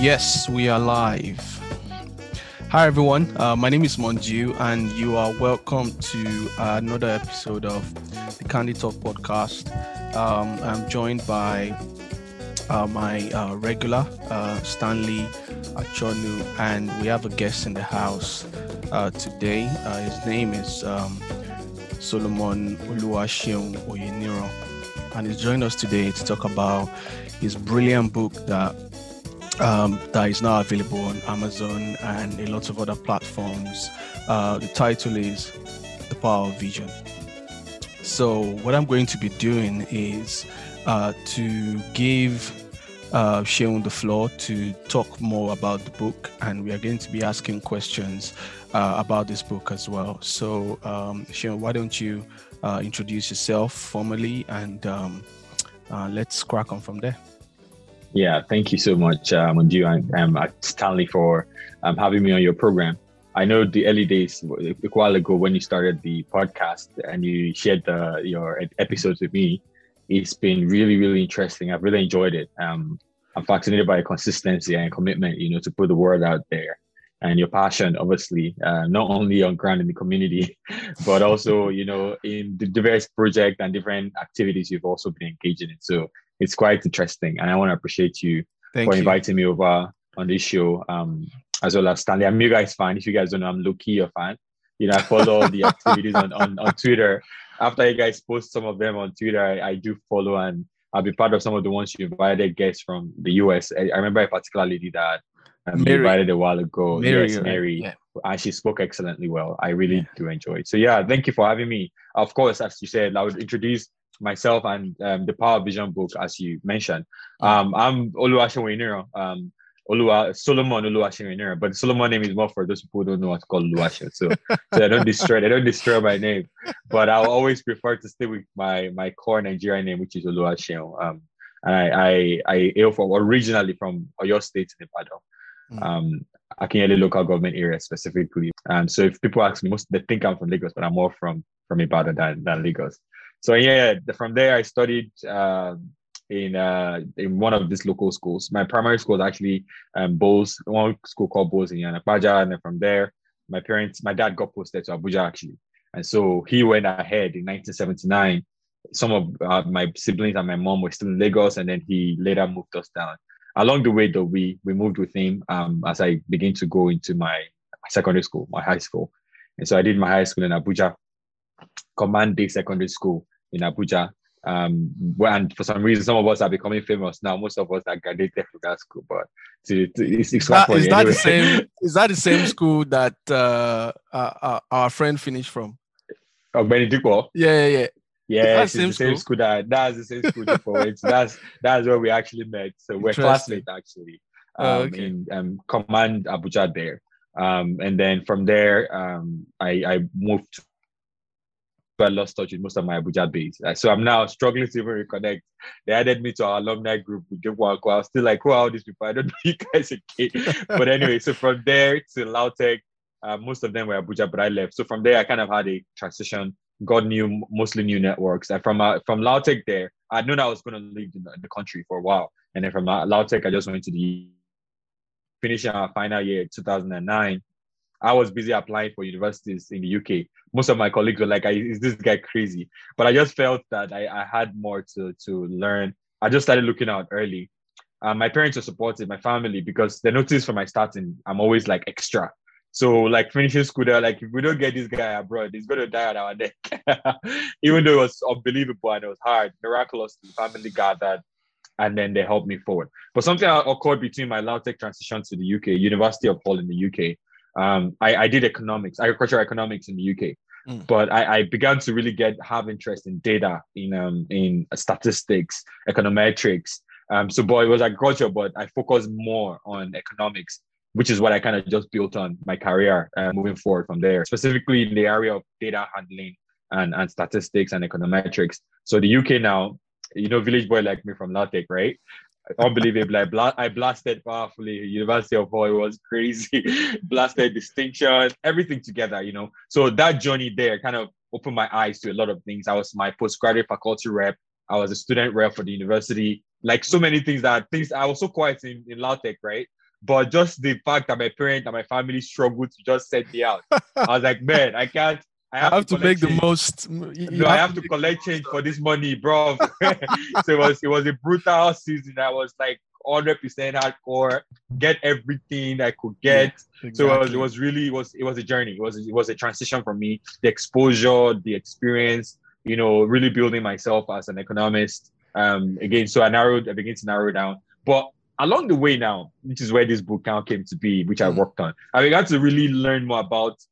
Yes, we are live. Hi, everyone. Uh, my name is Mondiu, and you are welcome to another episode of the Candy Talk podcast. Um, I'm joined by uh, my uh, regular uh, Stanley Achonu, and we have a guest in the house uh, today. Uh, his name is um, Solomon Oluwaseun Oyeniran, and he's joined us today to talk about his brilliant book that um, that is now available on Amazon and a lot of other platforms. Uh, the title is The Power of Vision. So, what I'm going to be doing is uh, to give uh, Seun the floor to talk more about the book, and we are going to be asking questions uh, about this book as well. So, um, Seun, why don't you uh, introduce yourself formally and um, uh, let's crack on from there. Yeah, thank you so much, um, and um, Stanley for um, having me on your program. I know the early days, a while ago, when you started the podcast and you shared the, your episodes with me, it's been really, really interesting. I've really enjoyed it. Um, I'm fascinated by your consistency and commitment, you know, to put the word out there and your passion, obviously, uh, not only on ground in the community, but also, you know, in the diverse projects and different activities you've also been engaging in. So it's quite interesting. And I want to appreciate you Thank for you. inviting me over on this show, um, as well as Stanley. I'm you guys fan. If you guys don't know, I'm Loki a fan. You know, I follow the activities on, on, on Twitter. After you guys post some of them on Twitter, I, I do follow and I'll be part of some of the ones you invited guests from the US. I, I remember I particularly did that. Um, Mary. invited a while ago. Mary, yes, Mary. Yeah. And she spoke excellently well. I really yeah. do enjoy it. So yeah, thank you for having me. Of course, as you said, I would introduce myself and um, the Power Vision book, as you mentioned. Um, I'm Oluwaseun um, Olua Solomon Oluwaseun but the Solomon name is more for those people who don't know what to call Oluwaseun. So, so I don't destroy, I don't destroy my name, but I'll always prefer to stay with my my core Nigerian name, which is Oluwaseun. Um, and I I I hail from originally from Oyo State in Ibadan. Mm. Um, Akinyele local government area specifically. And so if people ask me, most they think I'm from Lagos, but I'm more from from Ibadan than, than Lagos so yeah, from there I studied uh, in uh, in one of these local schools. My primary school was actually um, one school called Bowles in Yanapaja, and then from there, my parents, my dad got posted to Abuja actually, and so he went ahead in 1979. Some of uh, my siblings and my mom were still in Lagos, and then he later moved us down. Along the way, though, we we moved with him um, as I began to go into my secondary school, my high school, and so I did my high school in Abuja Command Day Secondary School in Abuja. Um, and for some reason, some of us are becoming famous now. Most of us are graduated from that school, but it's, it's that, is that anyway. the same? Is that the same school that uh, our, our friend finished from? Oh, Benedico. Yeah, yeah, yeah. Yeah, it's the same school that that's the same school it. That's that's where we actually met. So we're classmates actually. Oh, um, oh, okay. in um, Command Abuja there. Um, and then from there, um, I, I moved I lost touch with most of my Abuja base. So I'm now struggling to even reconnect. They added me to our alumni group with I was still like, who are all these people? I don't know you guys again. but anyway, so from there to Lautech, uh, most of them were Abuja, but I left. So from there, I kind of had a transition, got new, mostly new networks. And from uh, from Lautech there, I knew that I was going to leave the, the, country for a while. And then from Lautech, I just went to the finishing our final year 2009 I was busy applying for universities in the UK. Most of my colleagues were like, "Is this guy crazy?" But I just felt that I, I had more to to learn. I just started looking out early. Um, my parents were supportive, my family, because they noticed from my starting, I'm always like extra. So like finishing school, they're like, if we don't get this guy abroad, he's gonna die on our neck. Even though it was unbelievable and it was hard, miraculously, family gathered and then they helped me forward. But something occurred between my Lautech transition to the UK, University of Hull in the UK, um, I, I did economics, agricultural economics in the UK, mm. but I, I began to really get have interest in data, in um, in statistics, econometrics. Um, so, boy, it was agriculture, but I focused more on economics, which is what I kind of just built on my career uh, moving forward from there, specifically in the area of data handling and, and statistics and econometrics. So the UK now, you know, village boy like me from Lautech, right? Unbelievable. I, bla- I blasted powerfully. University of Hawaii was crazy. blasted distinction, everything together, you know. So that journey there kind of opened my eyes to a lot of things. I was my postgraduate faculty rep. I was a student rep for the university. Like so many things that things I was so quiet in, in Lautech, right? but just the fact that my parents and my family struggled to just send me out, I was like, man, I can't. I have, I have to, to make change. the most. no, I have to, to collect change for this money, bro. so it was it was a brutal season. I was like 100 percent hardcore, get everything I could get. Yeah, exactly. So it was, it was really it was it was a journey. It was it was a transition for me. The exposure, the experience, you know, really building myself as an economist. Um, again, so I narrowed, I began to narrow down. But along the way now, which is where this book now came to be, which I mm. worked on, I began to really learn more about.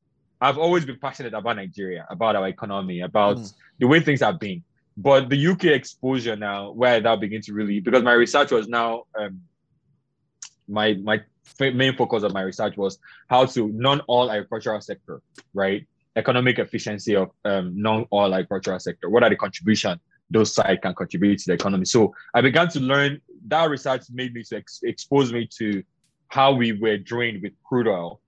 I've always been passionate about Nigeria, about our economy, about mm. the way things have been. But the UK exposure now, where that began to really, because my research was now, um, my my main focus of my research was how to non-oil agricultural sector, right? Economic efficiency of um, non-oil agricultural sector. What are the contribution those sides can contribute to the economy? So I began to learn. That research made me to ex- expose me to how we were drained with crude oil.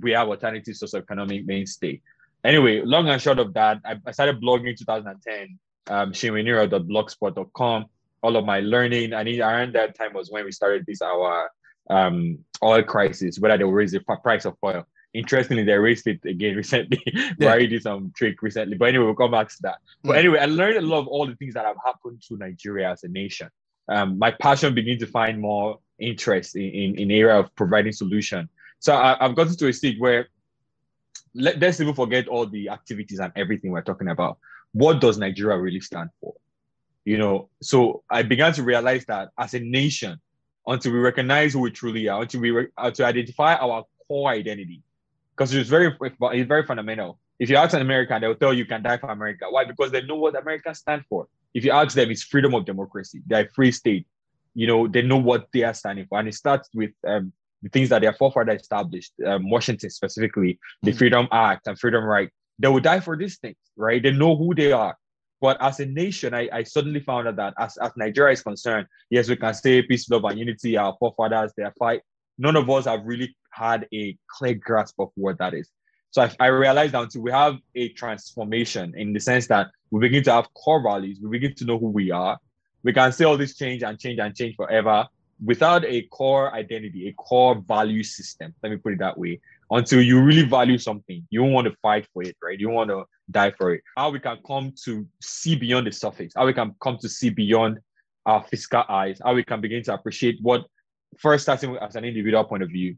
We have alternative source of economic mainstay anyway, long and short of that, I, I started blogging in 2010, um, shinweniro.blogspot.com. All of my learning, I need around that time was when we started this our um, oil crisis, whether they will raise the price of oil. Interestingly, they raised it again recently. yeah. I did some trick recently, but anyway, we'll come back to that. But mm. anyway, I learned a lot of all the things that have happened to Nigeria as a nation. Um, my passion began to find more interest in, in, in area of providing solution. So I, have gotten to a stage where let, us even forget all the activities and everything we're talking about. What does Nigeria really stand for? You know, so I began to realize that as a nation, until we recognize who we truly are, until we re- uh, to identify our core identity, because it's very it's very fundamental. If you ask an American, they'll tell you, you can die for America. Why? Because they know what America stands for. If you ask them, it's freedom of democracy. They're a free state. You know, they know what they are standing for, and it starts with um, the things that their forefathers established, um, Washington specifically, the mm Freedom Act and Freedom Right, they will die for these things, right? They know who they are. But as a nation, I, I suddenly found out that as, as Nigeria is concerned, yes, we can say peace, love, and unity, our forefathers, their fight. None of us have really had a clear grasp of what that is. So I, I realized that until we have a transformation in the sense that we begin to have core values, we begin to know who we are. We can say all this change and change and change forever, without a core identity, a core value system, let me put it that way, until you really value something, you don't want to fight for it, right? You want to die for it. How we can come to see beyond the surface, how we can come to see beyond our physical eyes, how we can begin to appreciate what first starting as an individual point of view,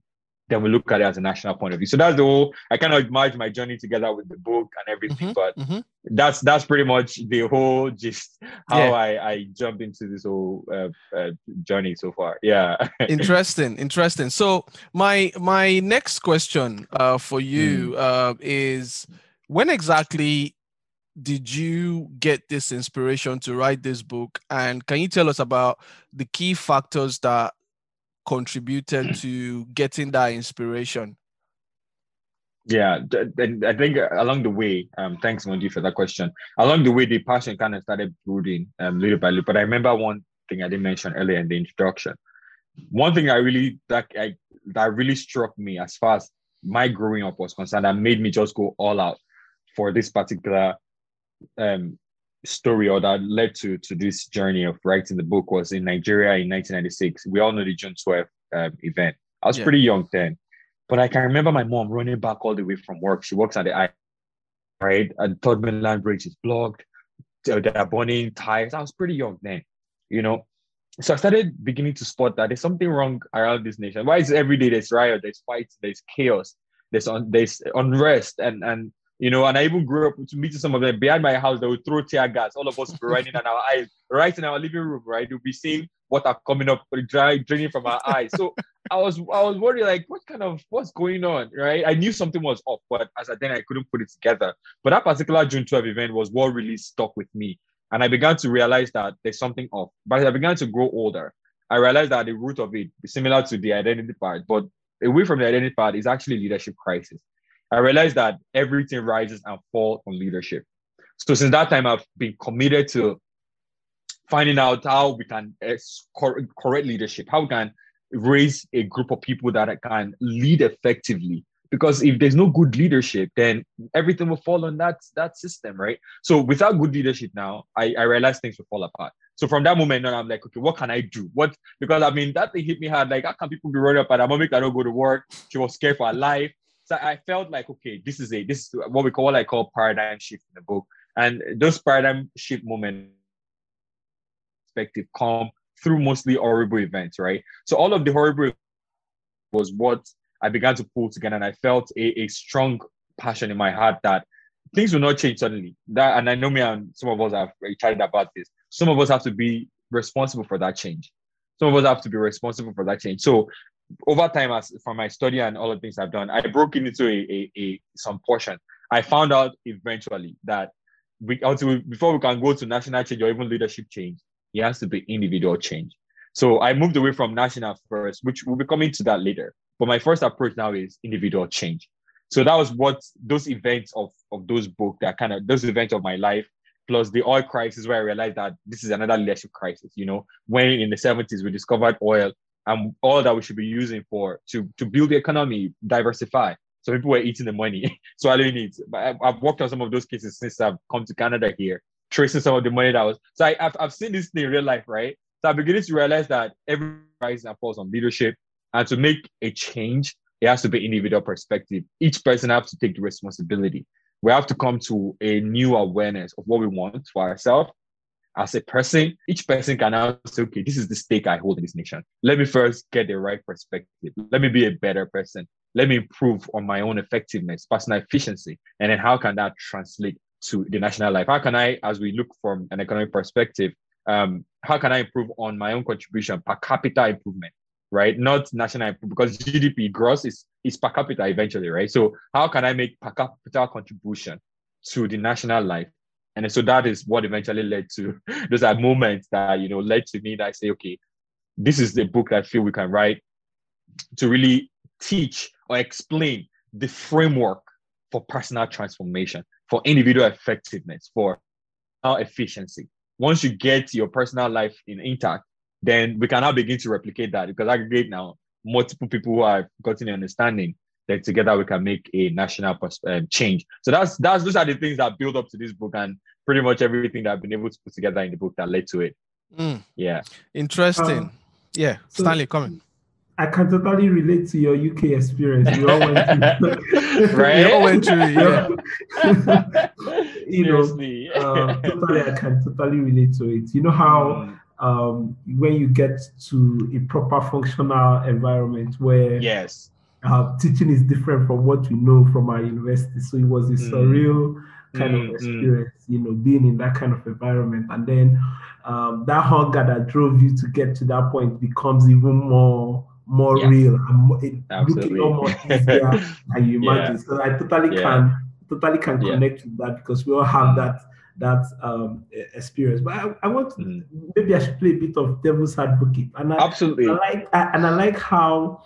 then we look at it as a national point of view. So that's the whole. I kind of merge my journey together with the book and everything, mm-hmm, but mm-hmm. that's that's pretty much the whole just how yeah. I I jumped into this whole uh, uh, journey so far. Yeah. interesting, interesting. So my my next question uh, for you mm. uh, is when exactly did you get this inspiration to write this book and can you tell us about the key factors that contributed to getting that inspiration? Yeah, and I think along the way, um, thanks Mondiu for that question. Along the way, the passion kind of started brooding um, little by little. But I remember one thing I didn't mention earlier in the introduction. One thing I really that I that really struck me as far as my growing up was concerned, that made me just go all out for this particular um, story or that led to to this journey of writing the book was in Nigeria in 1996. We all know the June 12 um, event. I was yeah. pretty young then, but I can remember my mom running back all the way from work. She works at the I, right? And Third Mainland Bridge is blocked. They're burning tires. I was pretty young then, you know. So I started beginning to spot that there's something wrong around this nation. Why is every day there's riot, there's fights, there's chaos, there's un- there's unrest, and and you know, and I even grew up to meet some of them behind my house. They would throw tear gas. All of us would be running in our eyes, right in our living room, right? You'll be seeing what are coming up, dry, draining from our eyes. So I was, I was worried, like, what kind of, what's going on, right? I knew something was off, but as I then I couldn't put it together. But that particular June 12 event was what really stuck with me, and I began to realize that there's something off. But as I began to grow older, I realized that the root of it similar to the identity part, but away from the identity part is actually leadership crisis. I realized that everything rises and falls on leadership. So since that time, I've been committed to finding out how we can correct leadership, how we can raise a group of people that can lead effectively. Because if there's no good leadership then everything will fall on that that system right? So without good leadership now i i realize things will fall apart. So from that moment on i'm like okay what can i do? What because i mean that thing hit me hard. Like how can people be running up at a moment i don't go to work? She was scared for her life so i felt like okay this is a this is what we call what i call paradigm shift in the book and those paradigm shift moments perspective come through mostly horrible events right so all of the horrible was what I began to pull together, and I felt a, a strong passion in my heart that things will not change suddenly. That, and I know me and some of us have chatted about this. Some of us have to be responsible for that change. Some of us have to be responsible for that change. So over time, as from my study and all the things I've done, I broke it into a, a, a some portion. I found out eventually that we before we can go to national change or even leadership change, it has to be individual change. So I moved away from national first, which we'll be coming to that later. But my first approach now is individual change. So that was what those events of, of those books that kind of those events of my life, plus the oil crisis where I realized that this is another leadership crisis. You know, when in the 70s we discovered oil and all that we should be using for to, to build the economy, diversify. So people were eating the money, swallowing it. But I've worked on some of those cases since I've come to Canada here, tracing some of the money that was. So I, have I've seen this thing in real life, right? So I'm beginning to realize that every rise and falls on leadership. And to make a change, it has to be individual perspective. Each person has to take the responsibility. We have to come to a new awareness of what we want for ourselves as a person. Each person can now say, okay, this is the stake I hold in this nation. Let me first get the right perspective. Let me be a better person. Let me improve on my own effectiveness, personal efficiency. And then how can that translate to the national life? How can I, as we look from an economic perspective, um, how can I improve on my own contribution per capita improvement, right? Not national because GDP gross is is per capita eventually, right? So how can I make per capita contribution to the national life? And so that is what eventually led to those are moments that you know led to me that I say, okay, this is the book that I feel we can write to really teach or explain the framework for personal transformation, for individual effectiveness, for our efficiency. Once you get your personal life in intact, then we can now begin to replicate that because I aggregate now multiple people who have gotten an understanding that together we can make a national um, change. So that's that's those are the things that build up to this book and pretty much everything that I've been able to put together in the book that led to it. Mm. Yeah. Interesting. Um, yeah. So, Stanley, coming. I can totally relate to your UK experience. We all went through, right? we all went through it, yeah. you know, um, totally, I can totally relate to it. You know how mm. um, when you get to a proper functional environment where yes, uh, teaching is different from what we know from our university. So it was a mm. surreal kind mm, of experience, mm. you know, being in that kind of environment, and then um, that hunger that drove you to get to that point becomes even more more yeah. real and looking more easier than you imagine. Yeah. So I totally yeah. can totally can connect with that because we all have that that um, experience. But I, I want to, mm. maybe I should play a bit of devil's advocate. And I, absolutely I like I, and I like how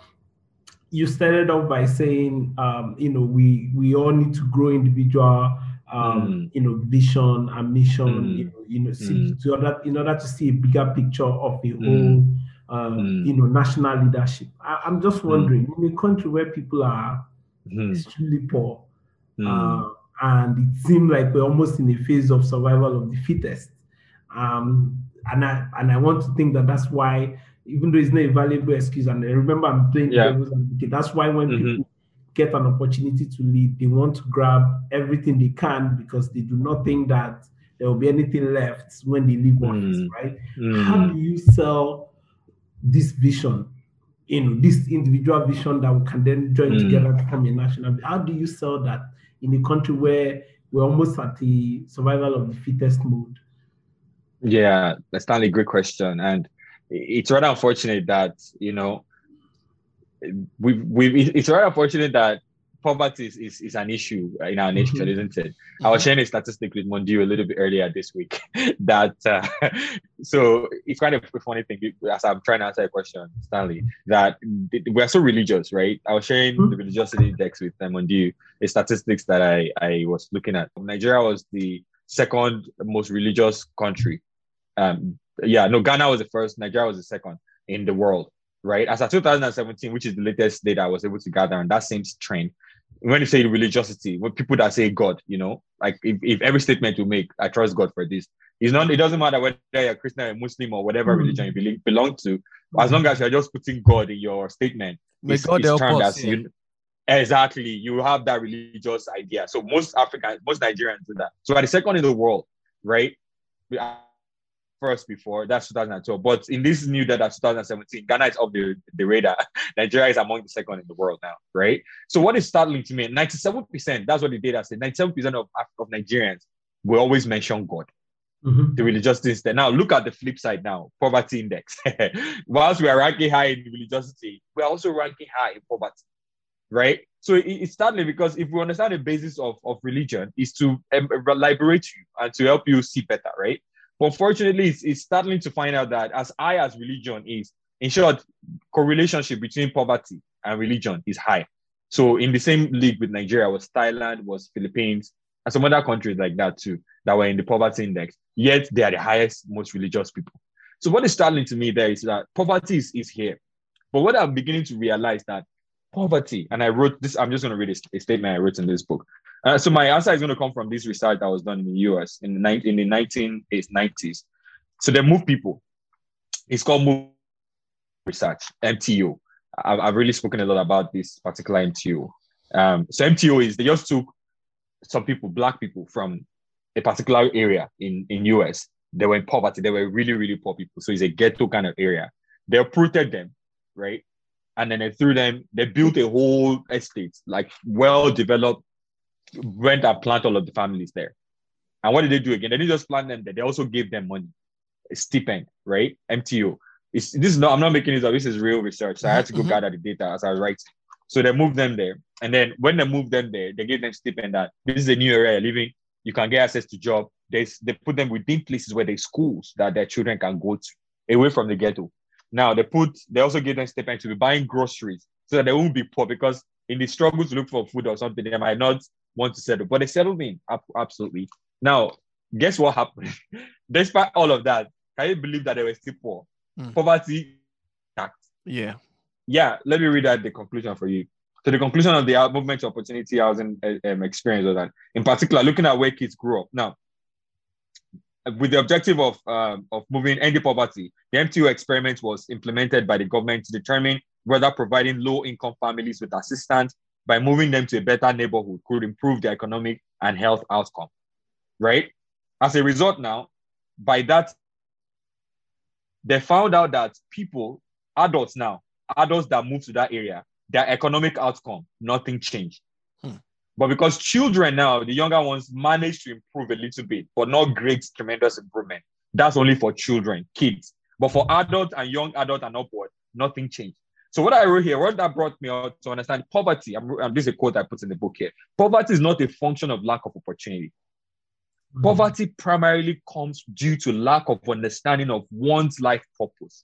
you started off by saying um, you know we we all need to grow individual um, mm. you know vision and mission mm. you know you know see, mm. in order to see a bigger picture of the mm. whole mm. you know, national leadership. I, am just wondering, in a country where people are mm. extremely poor, uh, and it seems like we're almost in a phase of survival of the fittest, um, and I and I want to think that that's why, even though it's not a valuable excuse, and I remember I'm playing yeah. advocate. That's why when mm-hmm. people get an opportunity to lead, they want to grab everything they can because they do not think that there will be anything left when they leave office, mm. right? Mm. How do you sell this vision, you know, this individual vision that we can then join mm. together to become a national. How do you sell that in a country where we're almost at the survival of the fittest mode? Yeah, that's a great question. And it's rather unfortunate that, you know, we we it's rather unfortunate that poverty is, is, is an issue in our nation, mm-hmm. isn't it? I was mm-hmm. sharing a statistic with Mondiu a little bit earlier this week that uh, so it's kind of a funny thing as I'm trying to answer a question, Stanley, that we're so religious, right? I was sharing mm-hmm. the religiosity index with uh, Mondiu, a statistics that I, I was looking at. Nigeria was the second most religious country. Um, yeah, no, Ghana was the first, Nigeria was the second in the world right? As of 2017, which is the latest data I was able to gather on that same trend, when you say religiosity, when people that say God, you know, like if, if every statement you make, I trust God for this. It's not. It doesn't matter whether you're a Christian, or Muslim, or whatever mm. religion you belong, belong to. As long as you're just putting God in your statement, May it's, God it's help us, as yeah. you, exactly you have that religious idea. So most Africans, most Nigerians do that. So we're the second in the world, right? First before. That's 2012. But in this new data, 2017, Ghana is off the, the radar. Nigeria is among the second in the world now, right? So what is startling to me, 97%, that's what the data said, 97% of, of Nigerians will always mention God. Mm-hmm. The religiosity. Now look at the flip side now, poverty index. Whilst we are ranking high in religiosity, we're also ranking high in poverty, right? So it, it's startling because if we understand the basis of, of religion is to um, liberate you and to help you see better, right? But fortunately, it's, it's startling to find out that as high as religion is, in short, correlationship between poverty and religion is high. So in the same league with Nigeria was Thailand, was Philippines, and some other countries like that too, that were in the poverty index. Yet they are the highest, most religious people. So what is startling to me there is that poverty is, is here. But what I'm beginning to realize that poverty, and I wrote this, I'm just going to read a, a statement I wrote in this book. Uh, so my answer is going to come from this research that was done in the US in the, in the 1990s. So they move people. It's called move research, MTO. I've, I've really spoken a lot about this particular MTO. Um, so MTO is they just took some people, black people from a particular area in, in US. They were in poverty. They were really, really poor people. So it's a ghetto kind of area. They uprooted them, right? And then they threw them, they built a whole estate, like well developed went and plant all of the families there. And what did they do again? They didn't just plant them there. They also gave them money, a stipend, right? MTO. It's, this is not, I'm not making this up. This is real research. So I had to go mm-hmm. gather the data as I was writing. So they moved them there. And then when they moved them there, they gave them stipend that this is a new area living. You can get access to job. They, they put them within places where there's schools that their children can go to, away from the ghetto. Now they put, they also give them stipend to be buying groceries so that they won't be poor because in the struggle to look for food or something, they might not want to settle, but they settled in absolutely. Now, guess what happened? Despite all of that, can you believe that they were still poor? Mm. Poverty. Yeah. Yeah. Let me read out the conclusion for you. So the conclusion of the movement to opportunity housing uh, um, experience was that, in particular, looking at where kids grew up. Now, with the objective of um, of moving ending poverty, the MTO experiment was implemented by the government to determine whether providing low income families with assistance by moving them to a better neighborhood could improve their economic and health outcome, right? As a result, now, by that, they found out that people, adults now, adults that move to that area, their economic outcome, nothing changed. Hmm. But because children now, the younger ones, managed to improve a little bit, but not great, tremendous improvement. That's only for children, kids. But for adults and young adults and upward, nothing changed. So what I wrote here, what that brought me out to understand poverty, I'm, I'm, this is a quote I put in the book here. Poverty is not a function of lack of opportunity. Mm-hmm. Poverty primarily comes due to lack of understanding of one's life purpose.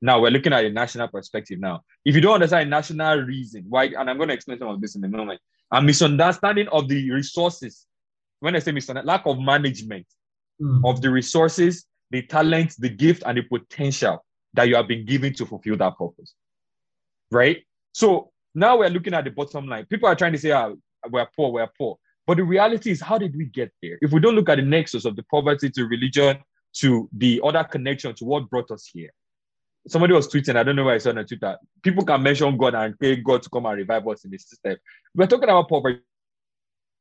Now we're looking at a national perspective now. If you don't understand a national reason why, and I'm going to explain some of this in a moment, a misunderstanding of the resources. When I say misunderstanding, lack of management mm. of the resources, the talent, the gift, and the potential that you have been given to fulfill that purpose right? So now we're looking at the bottom line. People are trying to say, oh, we're poor, we're poor. But the reality is, how did we get there? If we don't look at the nexus of the poverty to religion to the other connection to what brought us here. Somebody was tweeting, I don't know where I saw on Twitter. People can mention God and pay God to come and revive us in this system. We're talking about poverty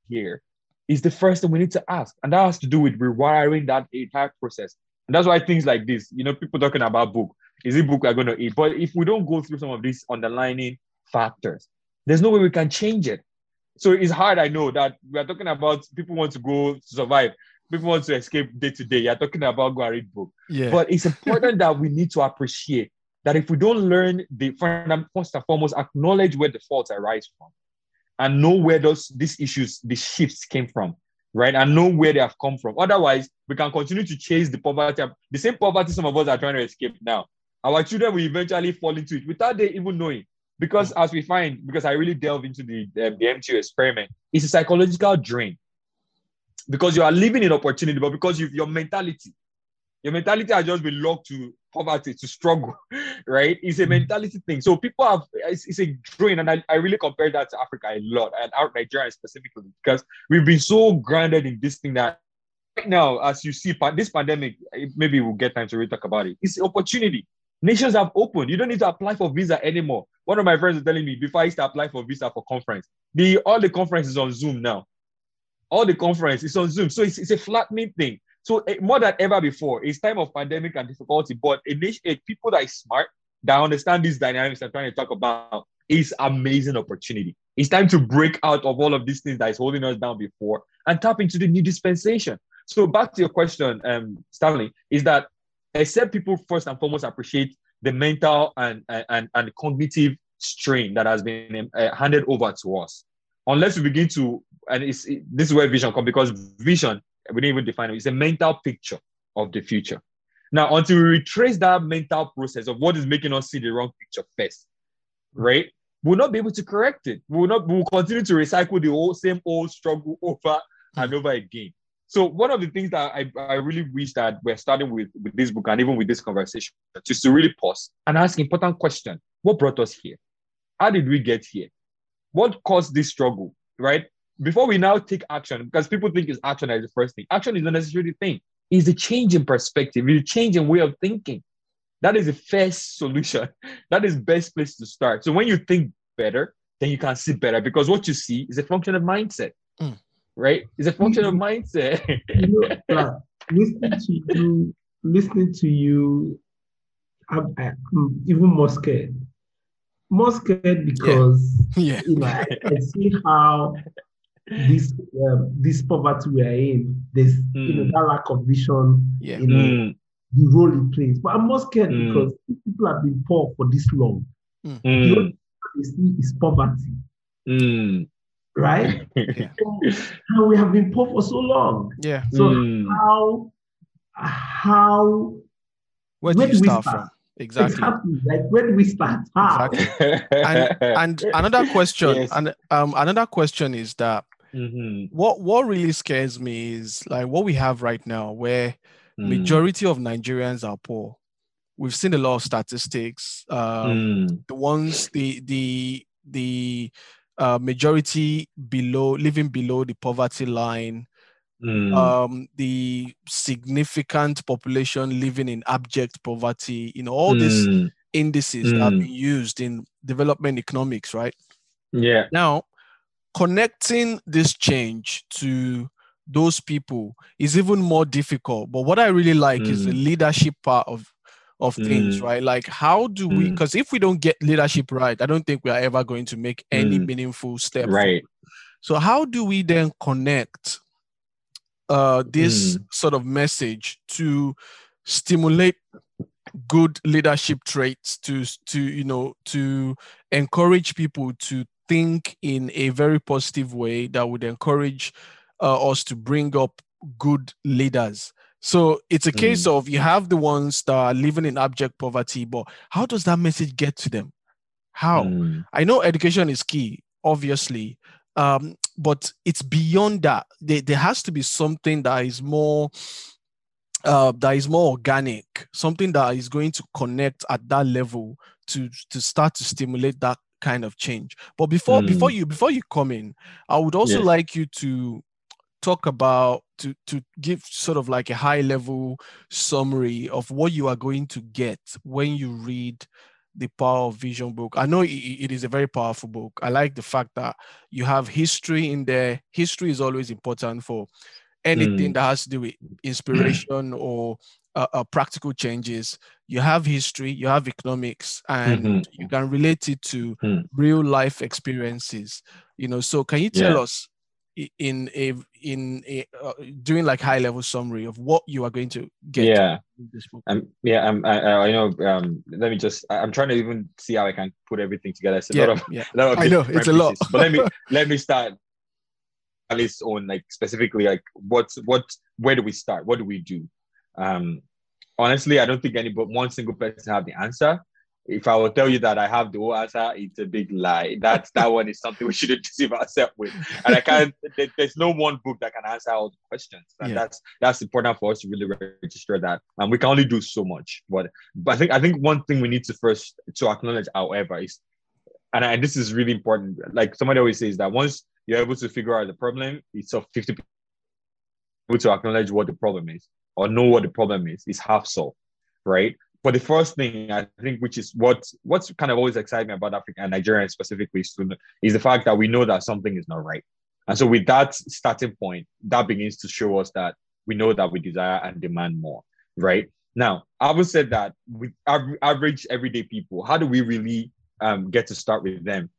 here. Is the first thing we need to ask. And that has to do with rewiring that entire process. And that's why things like this, you know, people talking about book, is it book we're going to eat? But if we don't go through some of these underlining factors, there's no way we can change it. So it's hard, I know, that we're talking about people want to go to survive, people want to escape day to day. You're talking about go and read book. Yeah. But it's important that we need to appreciate that if we don't learn the first and foremost, acknowledge where the faults arise from and know where those these issues, these shifts came from, right? And know where they have come from. Otherwise, we can continue to chase the poverty, the same poverty some of us are trying to escape now our children will eventually fall into it without they even knowing. Because as we find, because I really delve into the, um, the MTO experiment, it's a psychological drain. Because you are living in opportunity, but because you your mentality Your mentality has just been locked to poverty, to struggle, right? It's a mentality thing. So people have it's, it's a drain, and I, I really compare that to Africa a lot and out Nigeria specifically because we've been so grounded in this thing that right now, as you see, this pandemic, maybe we'll get time to really talk about it. It's opportunity. Nations have opened. You don't need to apply for visa anymore. One of my friends is telling me before I used to apply for visa for conference, the all the conferences on Zoom now. All the conference is on Zoom. So it's, it's a flattening thing. So uh, more than ever before, it's time of pandemic and difficulty. But a, a people that is smart, that understand these dynamics I'm trying to talk about, is amazing opportunity. It's time to break out of all of these things that is holding us down before and tap into the new dispensation. So back to your question, um, Stanley, is that except people first and foremost appreciate the mental and and, and cognitive strain that has been uh, handed over to us, unless we begin to, and it's it, this is where vision comes because vision we didn't even define it. It's a mental picture of the future. Now, until we retrace that mental process of what is making us see the wrong picture first, right? We'll not be able to correct it. We'll not. We'll continue to recycle the old, same old struggle over and over again. So one of the things that I, I really wish that we're starting with with this book and even with this conversation is to really pause and ask important question. What brought us here? How did we get here? What caused this struggle? Right? Before we now take action, because people think is action as the first thing. Action is not necessarily the thing. It's a change in perspective, it's a change in way of thinking. That is the first solution. That is best place to start. So when you think better, then you can see better because what you see is a function of mindset. Mm right? It's a function of mindset. you know, listening to you, listening to you, I'm, I'm, even more scared. More scared because yeah. yeah. You know, I, I, see how this um, this poverty we are in, there's mm. you know hmm. that lack of vision, yeah. you know, mm. the role it plays. But I'm more scared mm. because people have been poor for this long. Mm. The only thing they see is poverty. Right? yeah. and we have been poor for so long. Yeah. So mm. how how where do you start, start, from? Exactly. exactly. Like where do we start? How? Exactly. and, and another question, yes. and um, another question is that mm-hmm. what what really scares me is like what we have right now, where mm. majority of Nigerians are poor. We've seen a lot of statistics. Um, mm. The ones the the the uh, majority below living below the poverty line mm. um, the significant population living in abject poverty you know all mm. these indices mm. that have mm. been used in development economics right yeah now connecting this change to those people is even more difficult but what i really like is the mm. leadership part of of things, mm. right? Like, how do we? Because mm. if we don't get leadership right, I don't think we are ever going to make any mm. meaningful step. Right. So, how do we then connect uh, this mm. sort of message to stimulate good leadership traits to to you know to encourage people to think in a very positive way that would encourage uh, us to bring up good leaders so it's a case mm. of you have the ones that are living in abject poverty, but how does that message get to them? How? Mm. I know education is key, obviously, um, but it's beyond that. There, there has to be something that is more uh, that is more organic, something that is going to connect at that level to to start to stimulate that kind of change. But before mm. before you before you come in, I would also yes. like you to talk about to to give sort of like a high level summary of what you are going to get when you read the power of vision book i know it, it is a very powerful book i like the fact that you have history in there history is always important for anything mm. that has to do with inspiration or uh, uh, practical changes you have history you have economics and mm-hmm. you can relate it to mm. real life experiences you know so can you tell yeah. us in a in a uh, doing like high level summary of what you are going to get yeah. um, yeah um, I, I know um let me just i'm trying to even see how i can put everything together. It's a yeah, lot of yeah. lot of i know it's a lot. but let me let me start at least on like specifically like what's what where do we start? What do we do? Um honestly i don't think any but one single person have the answer if I will tell you that I have the whole answer, it's a big lie. That's that one is something we shouldn't deceive ourselves with. And I can't. there's no one book that can answer all the questions. And yeah. that's that's important for us to really register that. And we can only do so much. But but I think I think one thing we need to first to acknowledge, however, is and I, this is really important. Like somebody always says that once you're able to figure out the problem, it's of 50 people to acknowledge what the problem is or know what the problem is, is half solved, right? But the first thing I think, which is what what's kind of always exciting me about Africa and Nigeria specifically, is the fact that we know that something is not right. And so with that starting point, that begins to show us that we know that we desire and demand more, right? Now, I would say that with average everyday people, how do we really um, get to start with them?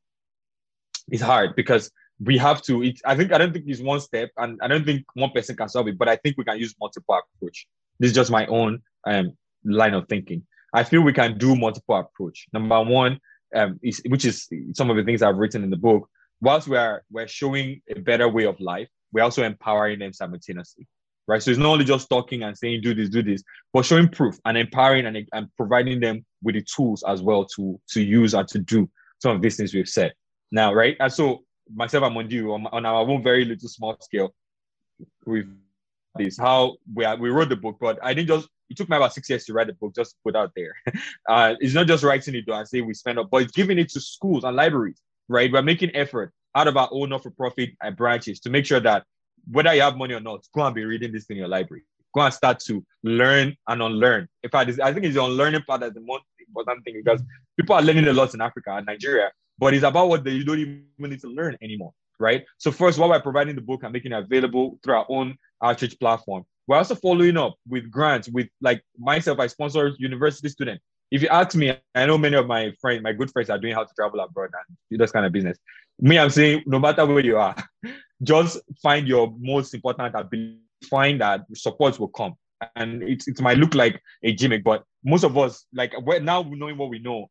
It's hard because we have to. It, I think I don't think it's one step, and I don't think one person can solve it. But I think we can use multiple approach. This is just my own um, line of thinking. I feel we can do multiple approach. Number one, um, is which is some of the things I've written in the book. Whilst we are we're showing a better way of life, we're also empowering them simultaneously, right? So it's not only just talking and saying do this, do this, but showing proof and empowering and, and providing them with the tools as well to to use and to do some of these things we've said now, right? And so myself and Mondiu on, on our own very little small scale, we've this how we are, we wrote the book, but I didn't just it took me about six years to write the book just put out there. uh, it's not just writing it down and say we spend up, but it's giving it to schools and libraries, right? We're making effort out of our own not-for-profit uh, branches to make sure that whether you have money or not, go and be reading this in your library. Go and start to learn and unlearn. In fact, I think it's the unlearning part that's the most important thing because people are learning a lot in Africa and Nigeria, but it's about what they don't even need to learn anymore, right? So first, while we're providing the book and making it available through our own outreach platform, we're also following up with grants. With like myself, I sponsor university students. If you ask me, I know many of my friends, my good friends, are doing how to travel abroad and do this kind of business. Me, I'm saying no matter where you are, just find your most important ability. Find that support will come, and it, it might look like a gimmick, but most of us, like now knowing what we know,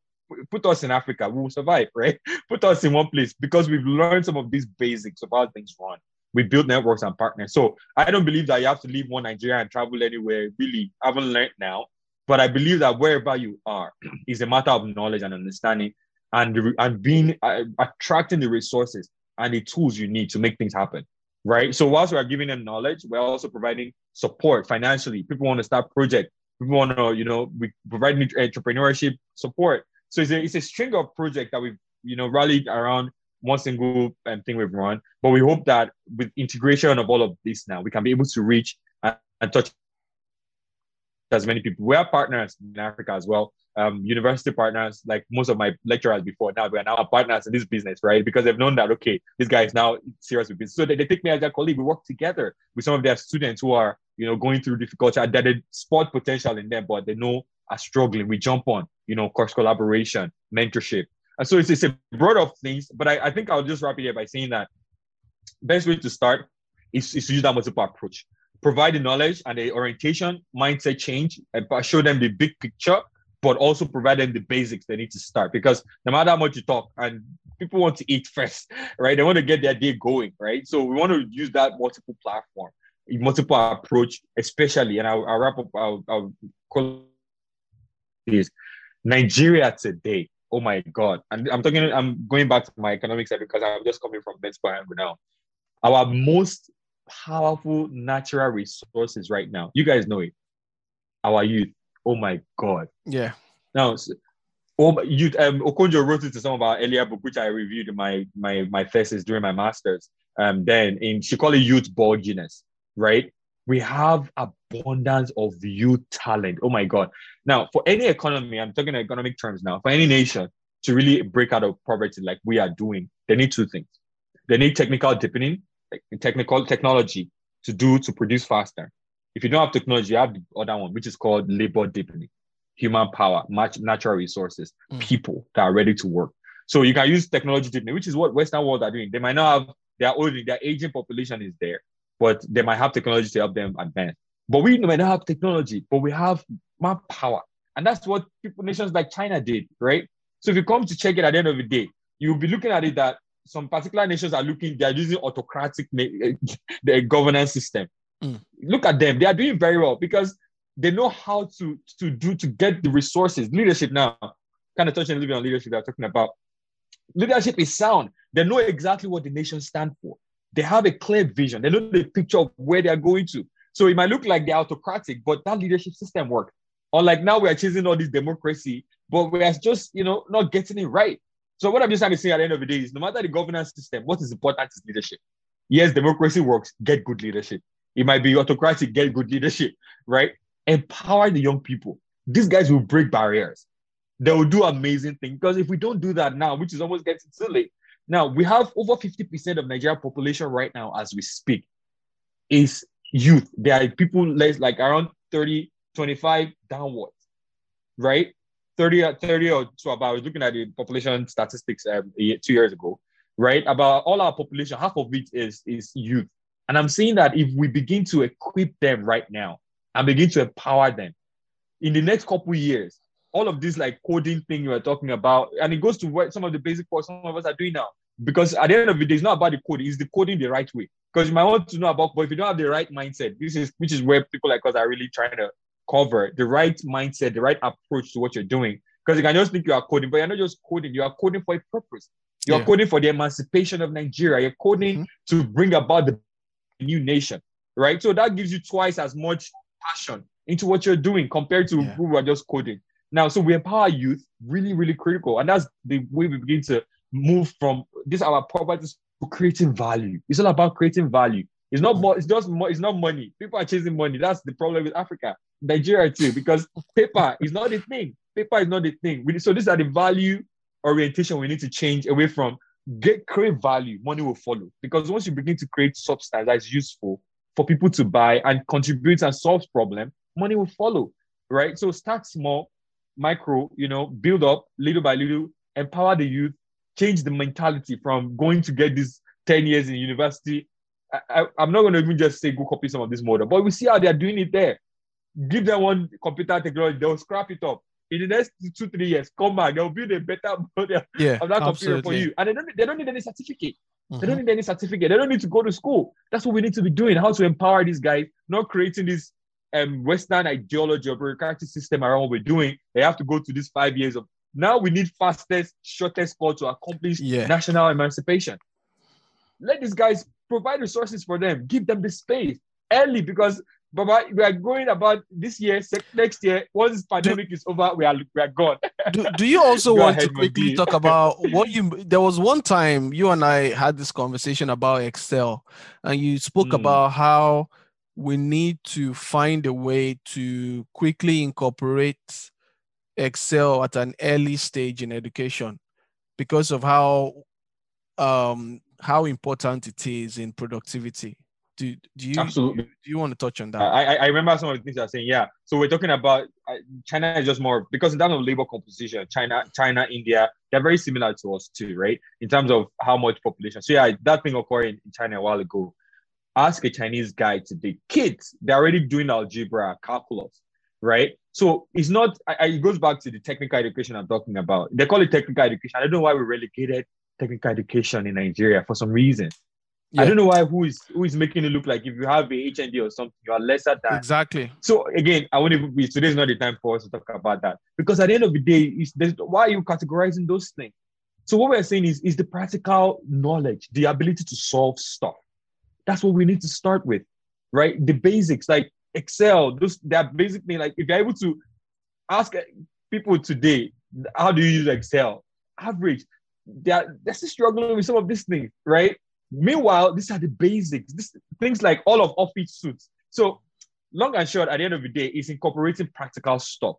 put us in Africa, we will survive, right? Put us in one place because we've learned some of these basics of how things run. We build networks and partners. So I don't believe that you have to leave one Nigeria and travel anywhere. Really, I haven't learned now. But I believe that wherever you are is a matter of knowledge and understanding and, and being uh, attracting the resources and the tools you need to make things happen. Right. So whilst we're giving them knowledge, we're also providing support financially. People want to start project. People want to, you know, we provide entrepreneurship support so it's a, it's a string of projects that we've you know rallied around one single um, thing we've run. But we hope that with integration of all of this now, we can be able to reach and, and touch as many people. We are partners in Africa as well. Um, university partners, like most of my lecturers before now, we are now partners in this business, right? Because they've known that okay, this guy is now serious with business. So they, they take me as their colleague. We work together with some of their students who are, you know, going through difficulty that they spot potential in them, but they know are struggling. We jump on, you know, course collaboration, mentorship. And so it's, it's a broad of things, but I, I think I'll just wrap it here by saying that best way to start is, is to use that multiple approach. Provide the knowledge and the orientation, mindset change, and show them the big picture, but also provide them the basics they need to start. Because no matter how much you talk, and people want to eat first, right? They want to get their day going, right? So we want to use that multiple platform, multiple approach, especially. And I'll, I'll wrap up. I'll, I'll call is Nigeria today. Oh my God. And I'm talking, I'm going back to my economic side because I'm just coming from Benspire now. Our most powerful natural resources right now, you guys know it. Our youth. Oh my God. Yeah. Now, oh, youth, um, Okonjo wrote it to some of our earlier book, which I reviewed in my my my thesis during my master's. Um, then in she called it youth bulginess, right? We have abundance of youth talent. Oh my God. Now, for any economy, I'm talking economic terms now, for any nation to really break out of poverty like we are doing, they need two things. They need technical deepening, like technical technology to do to produce faster. If you don't have technology, you have the other one, which is called labor deepening, human power, much natural resources, mm. people that are ready to work. So you can use technology deepening, which is what Western world are doing. They might not have their old, their aging population is there but they might have technology to help them advance. But we might not have technology, but we have manpower. And that's what people, nations like China did, right? So if you come to check it at the end of the day, you'll be looking at it that some particular nations are looking, they're using autocratic the governance system. Mm. Look at them, they are doing very well because they know how to, to do to get the resources, leadership now. kind of touching a little bit on leadership, they're talking about leadership is sound. They know exactly what the nation stand for. They have a clear vision. They know the picture of where they're going to. So it might look like they're autocratic, but that leadership system works. Unlike now, we are chasing all this democracy, but we are just, you know, not getting it right. So what I'm just trying to say at the end of the day is no matter the governance system, what is important is leadership. Yes, democracy works, get good leadership. It might be autocratic, get good leadership, right? Empower the young people. These guys will break barriers. They will do amazing things. Because if we don't do that now, which is almost getting too late, now we have over 50% of Nigeria population right now as we speak is youth. There are people less like around 30, 25 downwards, right? 30, 30 or so about, I was looking at the population statistics um, two years ago, right? About all our population, half of it is, is youth. And I'm saying that if we begin to equip them right now and begin to empower them in the next couple years, all of this like coding thing you are talking about, and it goes to what some of the basic what some of us are doing now. Because at the end of the day, it's not about the coding, it's the coding the right way. Because you might want to know about, but if you don't have the right mindset, this is which is where people like us are really trying to cover the right mindset, the right approach to what you're doing. Because you can just think you are coding, but you're not just coding, you are coding for a purpose. You're yeah. coding for the emancipation of Nigeria. You're coding mm-hmm. to bring about the new nation, right? So that gives you twice as much passion into what you're doing compared to yeah. who are just coding. Now, so we empower youth, really, really critical. And that's the way we begin to move from this our properties to creating value. It's all about creating value. It's not more, it's just more, it's not money. People are chasing money. That's the problem with Africa, Nigeria too, because paper is not the thing. Paper is not the thing. We, so these are the value orientation we need to change away from. Get create value, money will follow. Because once you begin to create substance that is useful for people to buy and contribute and solve problem, money will follow. Right. So start small, micro, you know, build up little by little, empower the youth, change the mentality from going to get this 10 years in university. I, am not going to even just say go copy some of this model, but we see how they're doing it there. Give them one computer technology, they'll scrap it up. In the next two, three years, come back, they'll build a better model yeah, of that computer for you. And they don't, they don't need any certificate. Mm-hmm. They don't mm-hmm. need any certificate. They don't need to go to school. That's what we need to be doing. How to empower these guys, not creating this um, Western ideology or bureaucratic system around what we're doing. They have to go to these five years of now we need fastest, shortest call to accomplish yeah. national emancipation. Let these guys provide resources for them, give them the space early because Baba, we are going about this year, next year. Once this pandemic do, is over, we are we are gone. do, do you also want ahead, to quickly talk about what you? There was one time you and I had this conversation about Excel, and you spoke mm. about how we need to find a way to quickly incorporate excel at an early stage in education because of how um, how important it is in productivity. Do, do you absolutely do you want to touch on that? I, I remember some of the things you're saying. Yeah, so we're talking about uh, China is just more because in terms of labor composition, China, China, India, they're very similar to us too, right? In terms of how much population. So yeah, that thing occurred in China a while ago. Ask a Chinese guy today, kids, they're already doing algebra, calculus, right? So it's not, I, it goes back to the technical education I'm talking about. They call it technical education. I don't know why we relegated technical education in Nigeria for some reason. Yeah. I don't know why who is who is making it look like if you have a HND or something, you are lesser than exactly. So again, I want to be today's not the time for us to talk about that because at the end of the day, is why are you categorizing those things? So what we're saying is is the practical knowledge, the ability to solve stuff. That's what we need to start with, right? The basics, like Excel, those they're basically like if you're able to ask eh, people today, how do you use Excel? Average, they're, they're still struggling with some of these things, right? Meanwhile, these are the basics. This, things like all of office suits. So, long and short, at the end of the day, is incorporating practical stuff.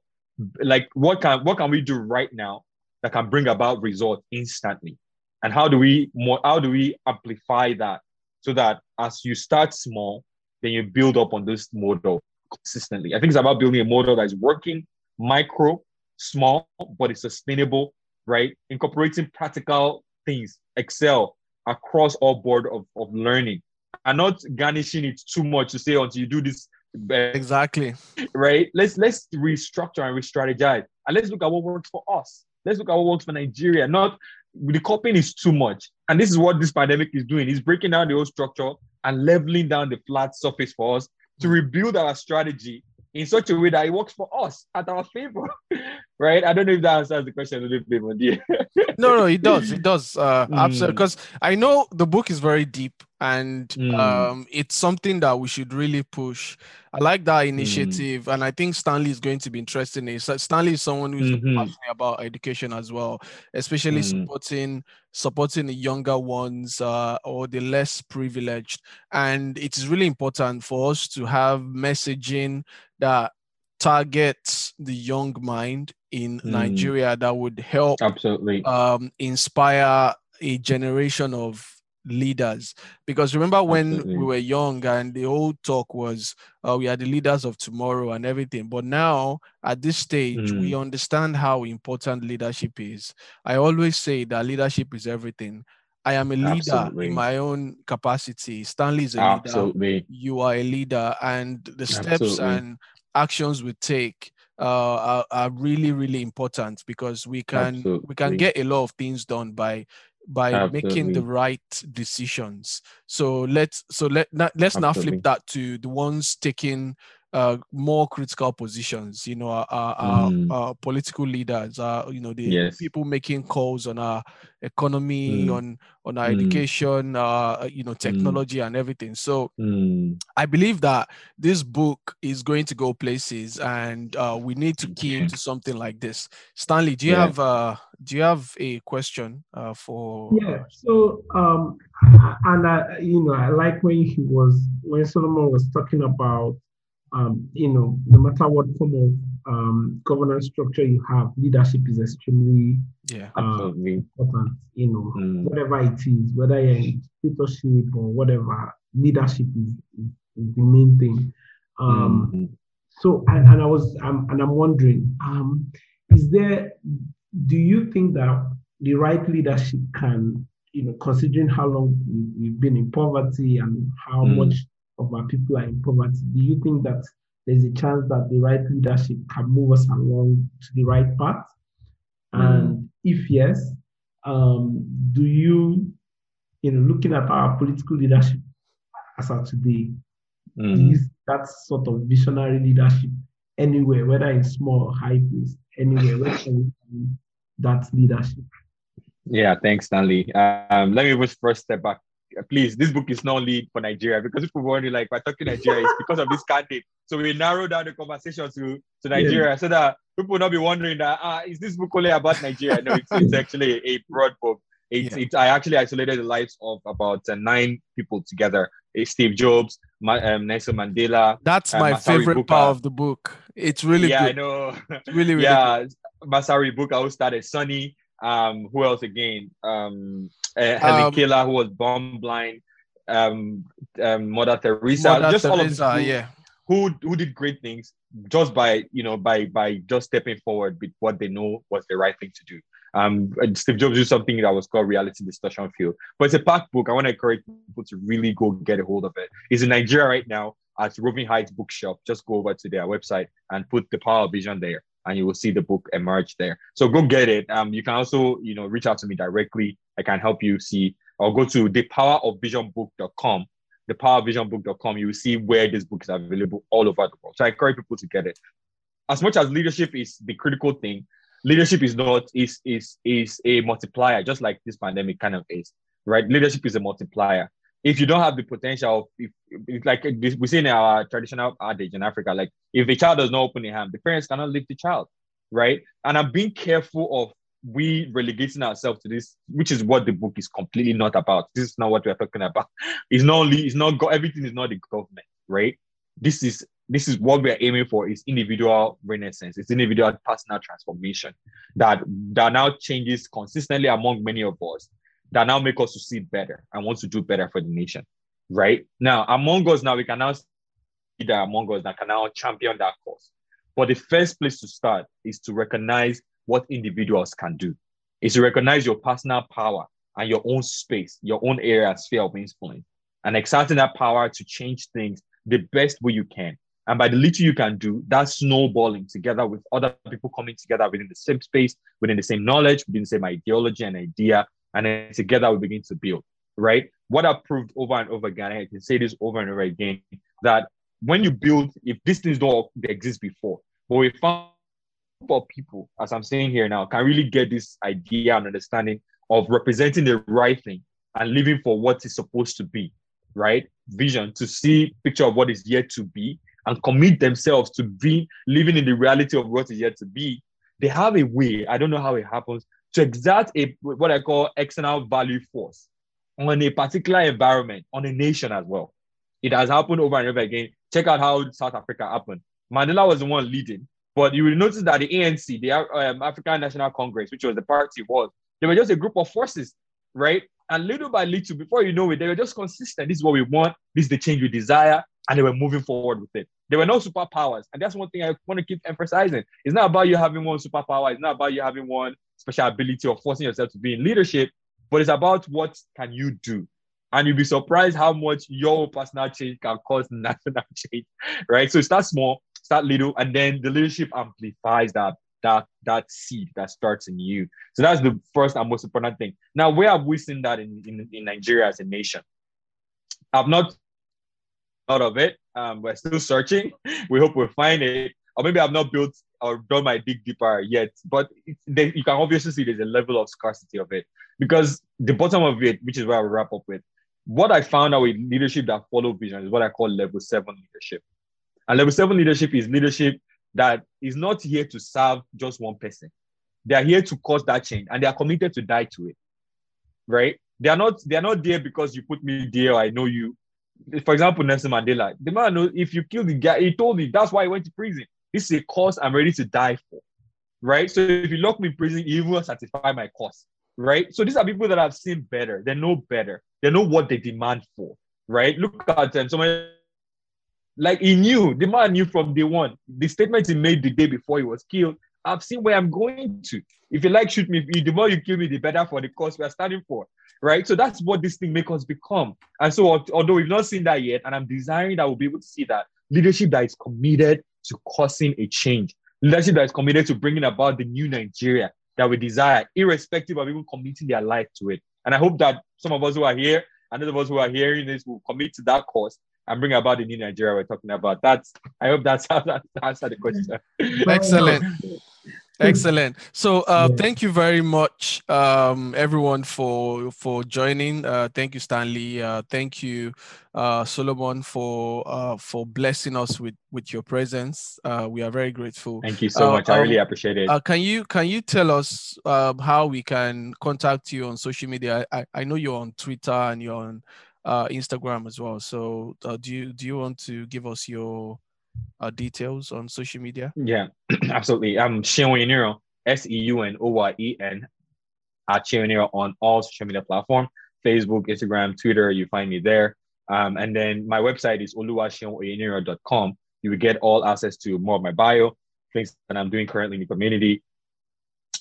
Like what can what can we do right now that can bring about results instantly? And how do we more how do we amplify that so that as you start small, then you build up on this model consistently. I think it's about building a model that is working, micro, small, but it's sustainable, right? Incorporating practical things, Excel across all board of, of learning. And not garnishing it too much to say until you do this uh, exactly. right? Let's let's restructure and re-strategize. And let's look at what works for us. Let's look at what works for nigeria. Not the copying is too much. And this is what this pandemic is doing. It's breaking down the whole structure and leveling down the flat surface for us to rebuild our strategy in such a way that it works for us at our favor. right? I don't know if that answers the question a little bit, but no, no, it does. It does. Uh, mm. Absolutely. Because I know the book is very deep and mm. um, it's something that we should really push. I like that initiative, mm. and I think Stanley is going to be interested in it. Stanley is someone who's mm-hmm. passionate about education as well, especially mm. supporting supporting the younger ones uh, or the less privileged. And it is really important for us to have messaging that targets the young mind in mm. Nigeria that would help absolutely um, inspire a generation of leaders because remember when Absolutely. we were young and the old talk was uh, we are the leaders of tomorrow and everything but now at this stage mm. we understand how important leadership is i always say that leadership is everything i am a leader Absolutely. in my own capacity stanley is a Absolutely. leader you are a leader and the steps and actions we take uh, are, are, really really important because we can Absolutely. we can get a lot of things done by by Absolutely. making the right decisions. So let's so let let's Absolutely. now flip that to the ones taking uh, more critical positions. You know, our, our, mm. our, our political leaders, are you know the yes. people making calls on our economy, mm. on on our mm. education, uh, you know, mm. technology and everything. So mm. I believe that this book is going to go places, and uh, we need to key into something like this. Stanley, do you yeah. have uh, do you have a question uh, for? Yeah. So um, and I, you know, I like when he was when Solomon was talking about um, you know, no matter what form of um, governance structure you have, leadership is extremely yeah, uh, important. You know, mm. whatever it is, whether you're in leadership or whatever, leadership is, is, is the main thing. Um, mm. So, and, and I was, um, and I'm wondering, um, is there, do you think that the right leadership can, you know, considering how long we've been in poverty and how mm. much of our people are in poverty, do you think that there's a chance that the right leadership can move us along to the right path? Mm. And if yes, um, do you, you know, looking at our political leadership as of today, mm. is that sort of visionary leadership anywhere, whether in small or high place, anywhere, where can we that leadership? Yeah, thanks, Stanley. Um, let me first step back please, this book is not only for Nigeria because people were like, we're talking Nigeria, it's because of this candidate. So we narrow down the conversation to, to Nigeria yeah. so that people will not be wondering that, ah, is this book only about Nigeria? No, it's, it's actually a broad book. It's, yeah. it, I actually isolated the lives of about uh, nine people together. It's Steve Jobs, Ma, um, Nelson Mandela. That's uh, my Masaru favorite Buka. part of the book. It's really yeah, good. I know. It's really, really yeah. Good. Masaru Ibuka who started Sony. Um, who else again? Um, uh, Helen um, Keller, who was born blind, um, um, Mother Teresa, Mother just Teresa, all of who, yeah, who who did great things just by you know by by just stepping forward with what they know was the right thing to do. Um, Steve Jobs did something that was called reality distortion field, but it's a packed book. I want to encourage people to really go get a hold of it. It's in Nigeria right now at Roving Heights Bookshop. Just go over to their website and put the Power of Vision there and you will see the book emerge there. So go get it. Um, you can also, you know, reach out to me directly. I can help you see, or go to thepowerofvisionbook.com. Thepowerofvisionbook.com. You will see where this book is available all over the world. So I encourage people to get it. As much as leadership is the critical thing, leadership is not is is is a multiplier, just like this pandemic kind of is. Right? Leadership is a multiplier if you don't have the potential, if, if like we see in our traditional adage in Africa, like if a child does not open a hand, the parents cannot lift the child, right? And I'm being careful of we relegating ourselves to this, which is what the book is completely not about. This is not what we're talking about. It's not only, it's not everything is not the government, right? This is this is what we're aiming for is individual renaissance, it's individual personal transformation that that now changes consistently among many of us that now make us to see better and want to do better for the nation. Right now, among us now, we can now see that among us that can now champion that cause. But the first place to start is to recognize what individuals can do. Is to recognize your personal power and your own space, your own area, sphere of influence, and exerting that power to change things the best way you can. And by the little you can do, that's snowballing together with other people coming together within the same space, within the same knowledge, within the same ideology and idea, and then together we begin to build, right? What I've proved over and over again, I can say this over and over again, that when you build, if these things don't exist before, but we found people, as I'm saying here now, can really get this idea and understanding of representing the right thing and living for what is supposed to be, right? Vision to see picture of what is yet to be and commit themselves to be living in the reality of what is yet to be. They have a way, I don't know how it happens, to exert a what I call external value force on a particular environment, on a nation as well. It has happened over and over again. Check out how South Africa happened. Mandela was the one leading, but you will notice that the ANC, the um, African National Congress, which was the party, was they were just a group of forces, right? And little by little, before you know it, they were just consistent. This is what we want. This is the change we desire, and they were moving forward with it. There were no superpowers, and that's one thing I want to keep emphasizing. It's not about you having one superpower. It's not about you having one special ability or forcing yourself to be in leadership, but it's about what can you do. And you'll be surprised how much your personal change can cause national change, right? So start small, start little, and then the leadership amplifies that that that seed that starts in you. So that's the first and most important thing. Now, where have we seen that in, in, in Nigeria as a nation? I've not out of it. Um, we're still searching. We hope we'll find it. Or maybe I've not built or done my dig deeper yet. But they, you can obviously see there's a level of scarcity of it. Because the bottom of it, which is where I wrap up with, what I found out with leadership that follow vision is what I call level seven leadership. And level seven leadership is leadership that is not here to serve just one person. They are here to cause that change and they are committed to die to it. Right? They are not they are not there because you put me there or I know you. For example, Nelson Mandela, the man if you kill the guy, he told me that's why he went to prison. This is a cause I'm ready to die for. Right? So if you lock me in prison, you will satisfy my cause. Right? So these are people that I've seen better, they know better, they know what they demand for. Right? Look at them. Someone like he knew, the man knew from day one. The statement he made the day before he was killed, I've seen where I'm going to. If you like, shoot me. The more you kill me, the better for the cause we are standing for. Right. So that's what this thing makes us become. And so, although we've not seen that yet, and I'm desiring that we'll be able to see that leadership that is committed to causing a change, leadership that is committed to bringing about the new Nigeria that we desire, irrespective of even committing their life to it. And I hope that some of us who are here and those of us who are hearing this will commit to that cause and bring about the new Nigeria we're talking about. That's I hope that's how that answered the question. Excellent. Excellent. So, uh, yeah. thank you very much, um, everyone, for for joining. Uh, thank you, Stanley. Uh, thank you, uh, Solomon, for uh, for blessing us with with your presence. Uh, we are very grateful. Thank you so much. I really um, appreciate it. can you can you tell us um, how we can contact you on social media? I, I know you're on Twitter and you're on uh, Instagram as well. So uh, do you do you want to give us your uh, details on social media? Yeah, absolutely. I'm Oyeniran, S E U N O Y E N, at Seun on all social media platforms Facebook, Instagram, Twitter. You find me there. Um, and then my website is oluwaseunoyeniran.com. You will get all access to more of my bio, things that I'm doing currently in the community,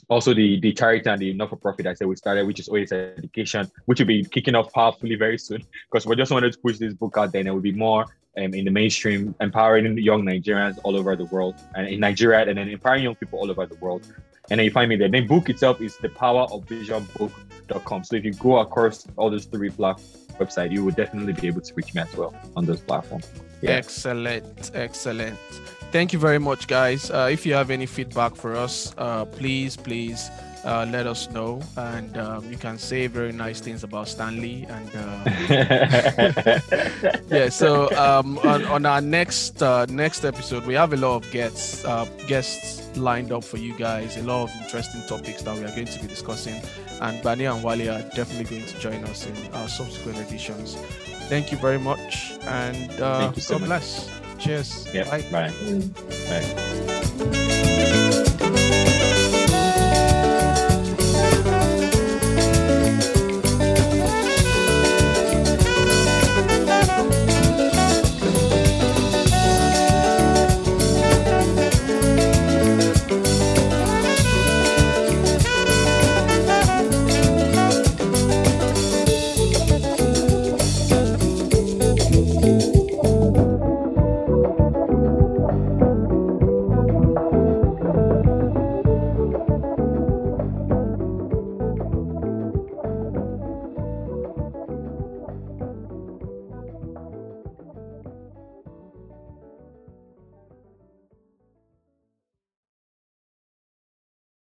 also the the charity and the not-for-profit I said we started, which is always education, which will be kicking off powerfully very soon because we just wanted to push this book out there and it will be more um, in the mainstream, empowering young Nigerians all over the world and in Nigeria and then empowering young people all over the world. And then you find me there. The book itself is the power of vision book.com. So if you go across all those three platforms website, you will definitely be able to reach me as well on those platforms. Yeah. Excellent, excellent. Thank you very much, guys. Uh, if you have any feedback for us, uh, please, please uh, let us know, and um, you can say very nice things about Stanley. And uh, yeah, so um, on, on, our next uh, next episode, we have a lot of guests uh, guests lined up for you guys. A lot of interesting topics that we are going to be discussing, and Bani and Wale are definitely going to join us in our subsequent editions. Thank you very much, and uh, so God much. bless. Cheers. Yep. Bye. Bye. Bye.